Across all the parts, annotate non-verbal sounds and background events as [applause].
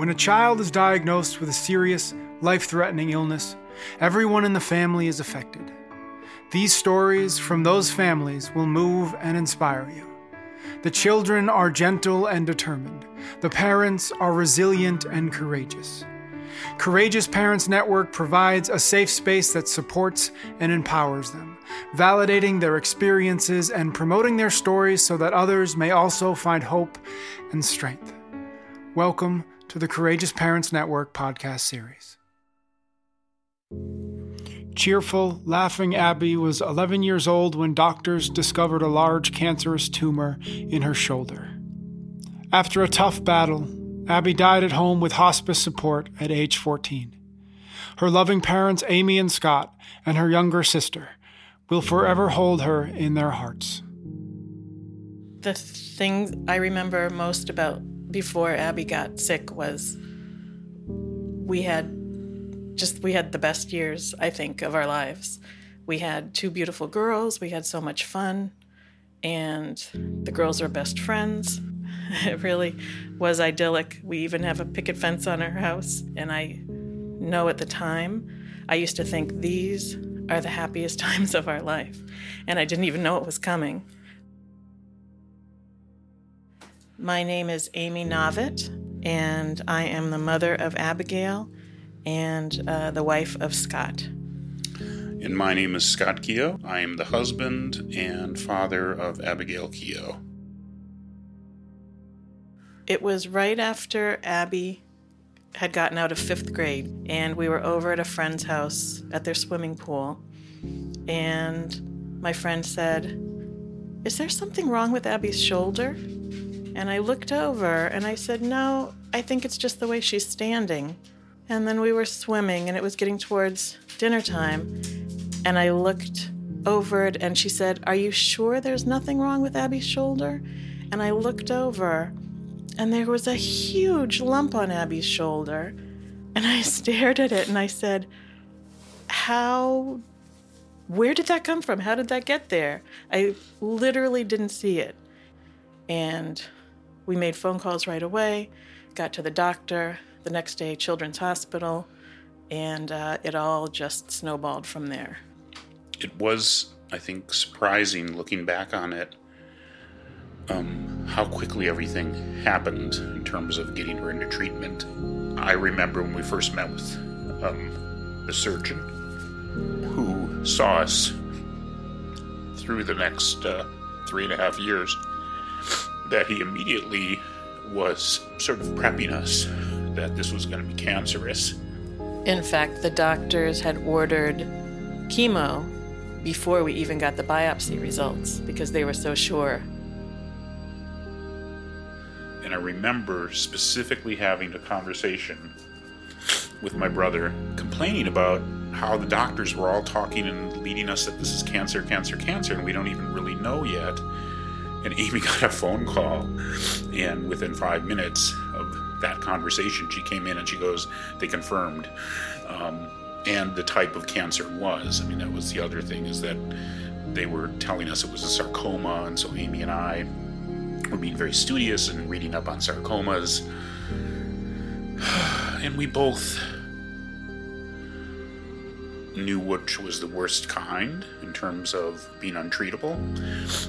When a child is diagnosed with a serious, life threatening illness, everyone in the family is affected. These stories from those families will move and inspire you. The children are gentle and determined. The parents are resilient and courageous. Courageous Parents Network provides a safe space that supports and empowers them, validating their experiences and promoting their stories so that others may also find hope and strength. Welcome to the Courageous Parents Network podcast series. Cheerful, laughing Abby was 11 years old when doctors discovered a large cancerous tumor in her shoulder. After a tough battle, Abby died at home with hospice support at age 14. Her loving parents, Amy and Scott, and her younger sister, will forever hold her in their hearts. The thing I remember most about before Abby got sick was we had just we had the best years I think of our lives. We had two beautiful girls, we had so much fun, and the girls are best friends. [laughs] It really was idyllic. We even have a picket fence on our house, and I know at the time I used to think these are the happiest [laughs] times of our life, and I didn't even know it was coming. My name is Amy Novitt, and I am the mother of Abigail and uh, the wife of Scott. And my name is Scott Keogh. I am the husband and father of Abigail Keogh. It was right after Abby had gotten out of fifth grade, and we were over at a friend's house at their swimming pool. And my friend said, Is there something wrong with Abby's shoulder? And I looked over and I said, No, I think it's just the way she's standing. And then we were swimming and it was getting towards dinner time. And I looked over it and she said, Are you sure there's nothing wrong with Abby's shoulder? And I looked over and there was a huge lump on Abby's shoulder. And I [laughs] stared at it and I said, How, where did that come from? How did that get there? I literally didn't see it. And we made phone calls right away, got to the doctor, the next day, Children's Hospital, and uh, it all just snowballed from there. It was, I think, surprising looking back on it um, how quickly everything happened in terms of getting her into treatment. I remember when we first met with um, the surgeon who saw us through the next uh, three and a half years that he immediately was sort of prepping us that this was going to be cancerous. In fact, the doctors had ordered chemo before we even got the biopsy results because they were so sure. And I remember specifically having a conversation with my brother complaining about how the doctors were all talking and leading us that this is cancer, cancer, cancer, and we don't even really know yet. And Amy [laughs] got a phone call, and within five minutes of that conversation, she came in and she goes, They confirmed. Um, and the type of cancer was. I mean, that was the other thing, is that they were telling us it was a sarcoma, and so Amy and I were being very studious and reading up on sarcomas. [sighs] And we both knew which was the worst kind in terms of being untreatable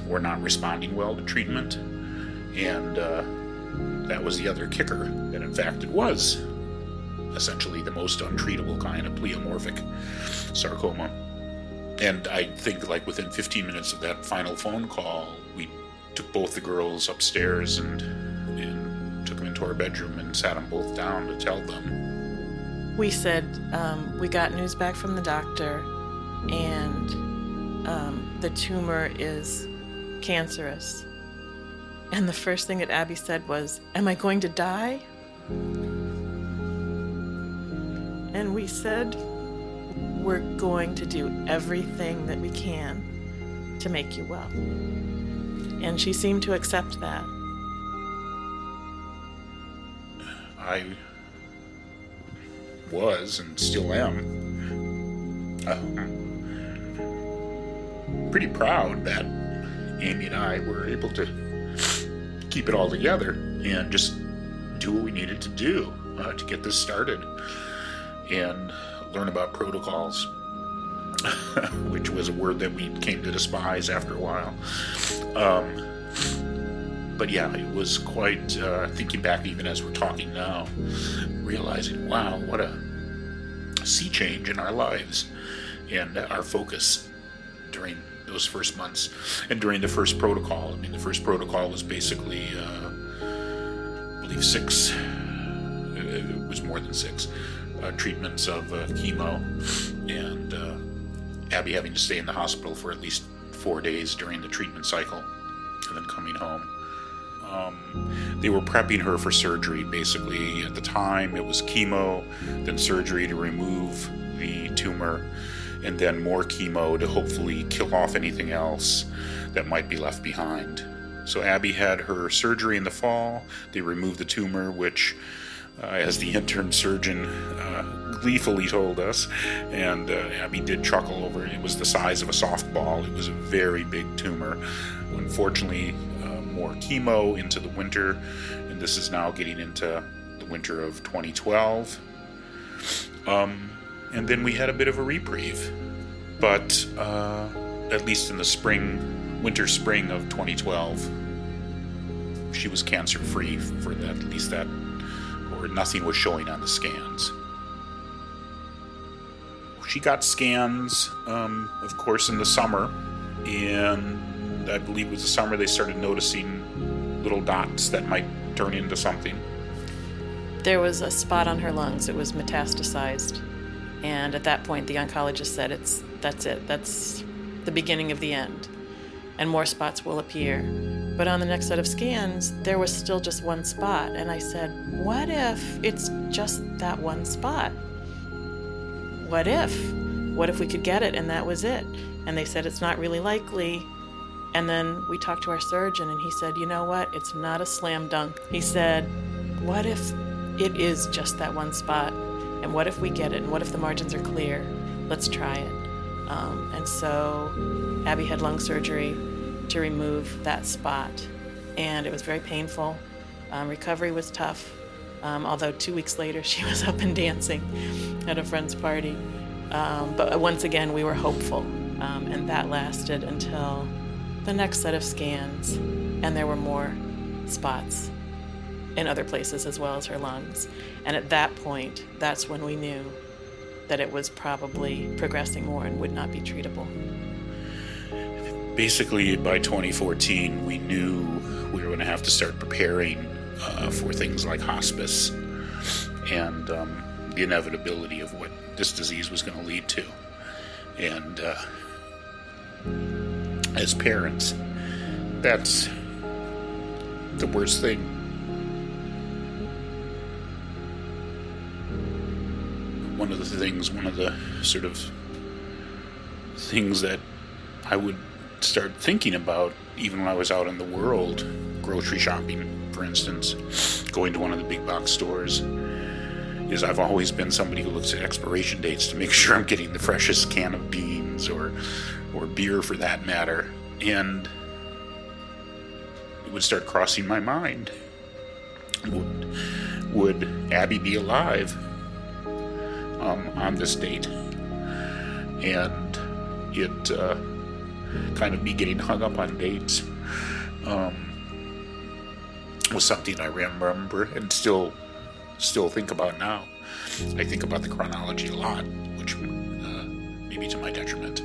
or not responding well to treatment. And uh, that was the other kicker, that in fact it was essentially the most untreatable kind of pleomorphic sarcoma. And I think, like, within 15 minutes of that final phone call, we took both the girls upstairs and, and took them into our bedroom and sat them both down to tell them we said um, we got news back from the doctor, and um, the tumor is cancerous. And the first thing that Abby said was, Am I going to die? And we said, We're going to do everything that we can to make you well. And she seemed to accept that. I was and still am uh, pretty proud that Amy and I were able to keep it all together and just do what we needed to do uh, to get this started and learn about protocols, [laughs] which was a word that we came to despise after a while. Um, but yeah, it was quite uh, thinking back, even as we're talking now, realizing, wow, what a sea change in our lives and our focus during those first months and during the first protocol. I mean, the first protocol was basically, uh, I believe, six. It was more than six uh, treatments of uh, chemo, and uh, Abby having to stay in the hospital for at least four days during the treatment cycle, and then coming home. Um, they were prepping her for surgery. Basically, at the time, it was chemo, then surgery to remove the tumor, and then more chemo to hopefully kill off anything else that might be left behind. So Abby had her surgery in the fall. They removed the tumor, which, uh, as the [laughs] intern surgeon uh, gleefully told us, and uh, Abby did chuckle over it, it was the size of a softball. It was a very big tumor. Unfortunately, uh, more chemo into the winter, and this is now getting into the winter of 2012. Um, and then we had a bit of a reprieve. But uh, at least in the spring, winter spring of 2012, she was cancer free for that, at least that, or nothing was showing on the scans. She got scans, um, of course, in the summer, and I believe it was the summer they started noticing little dots that might turn into something. There was a spot on her lungs. It was metastasized. And at that point, the oncologist said, "It's that's it. That's the beginning of the end, and more spots will appear." But on the next set of scans, there was still just one spot, and I said, "What if it's just that one spot? What if? What if we could get it and that was it?" And they said it's not really likely. And then we talked to our surgeon, and he said, "You know what? It's not a slam dunk." He said, "What if it is just that one spot?" And what if we get it? And what if the margins are clear? Let's try it. Um, and so Abby had lung surgery to remove that spot. And it was very painful. Um, recovery was tough. Um, although two weeks later [laughs] she was up and dancing at a friend's party. Um, but once again, we were hopeful. Um, and that lasted until the next set of scans. And there were more spots in other places as well as her lungs. And at that point, that's when we knew that it was probably progressing more and would not be treatable. Basically, by 2014, we knew we were going to have to start preparing uh, for things like hospice and um, the inevitability of what this disease was going to lead to. And uh, as parents, that's the worst thing. One of the things, one of the sort of things that I would start thinking about even when I was out in the world, grocery shopping, for instance, going to one of the big box stores, is I've always been somebody who looks at expiration dates to make [laughs] sure I'm getting the freshest can of beans or or beer for that matter. And it would start crossing my mind. Would would Abby be alive um, on this date, and it uh, kind of me getting hung up on dates um, was something I remember and still still think about now. I think about the chronology a lot, which uh, maybe to my detriment.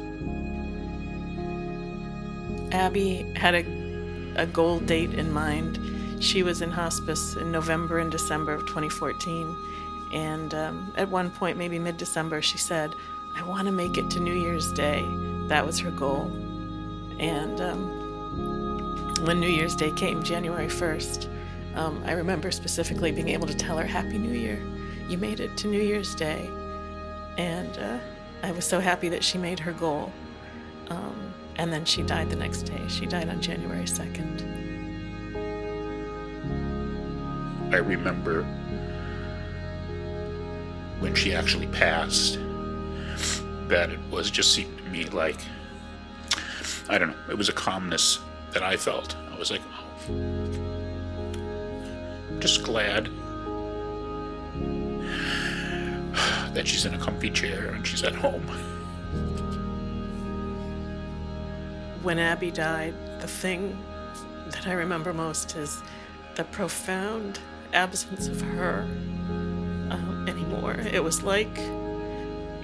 Abby had a, a goal date in mind. She was in hospice in November and December of 2014 and um, at one point, maybe mid December, she said, I want to make it to New Year's Day. That was her goal. And um, when New Year's Day came, January 1st, um, I remember specifically being able to tell her, Happy New Year. You made it to New Year's Day. And uh, I was so happy that she made her goal. Um, and then she died the next day. She died on January 2nd. I remember when she actually passed that it was just seemed to me like I don't know, it was a calmness that I felt. I was like, oh, just glad that she's in a comfy chair and she's at home. When Abby died, the thing that I remember most is the profound absence of her um, anymore. It was like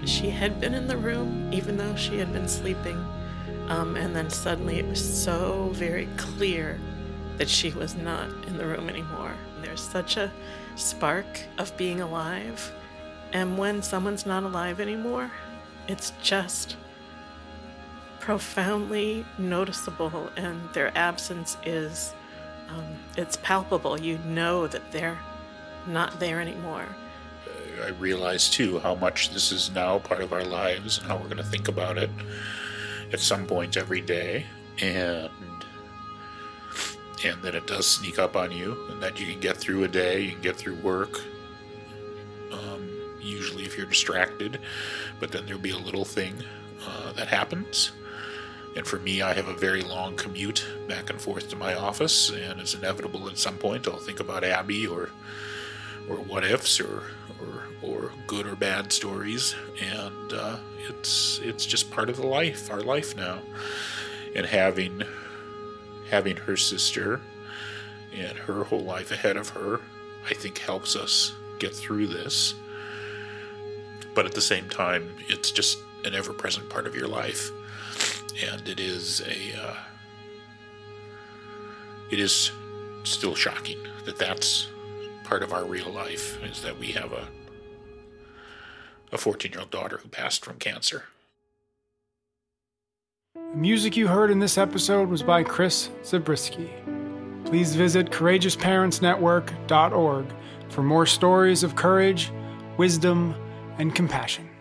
she had been in the room, even though she had been sleeping, um, and then suddenly it was so very clear that she was not in the room anymore. There's such a spark of being alive. And when someone's not alive anymore, it's just profoundly noticeable, and their absence is um, it's palpable. You know that they're not there anymore. I realize too how much this is now part of our lives and how we're going to think about it at some point every day, and and that it does sneak up on you, and that you can get through a day, you can get through work. Um, usually, if you're distracted, but then there'll be a little thing uh, that happens. And for me, I have a very long commute back and forth to my office, and it's inevitable at some point I'll think about Abby or or what ifs or or, or good or bad stories, and uh, it's it's just part of the life, our life now, and having having her sister and her whole life ahead of her, I think helps us get through this. But at the same time, it's just an ever-present part of your life, and it is a uh, it is still shocking that that's part of our real life is that we have a a 14 year old daughter who passed from cancer. The music you heard in this episode was by Chris Zabriskie. Please visit courageousparentsnetwork.org for more stories of courage, wisdom, and compassion.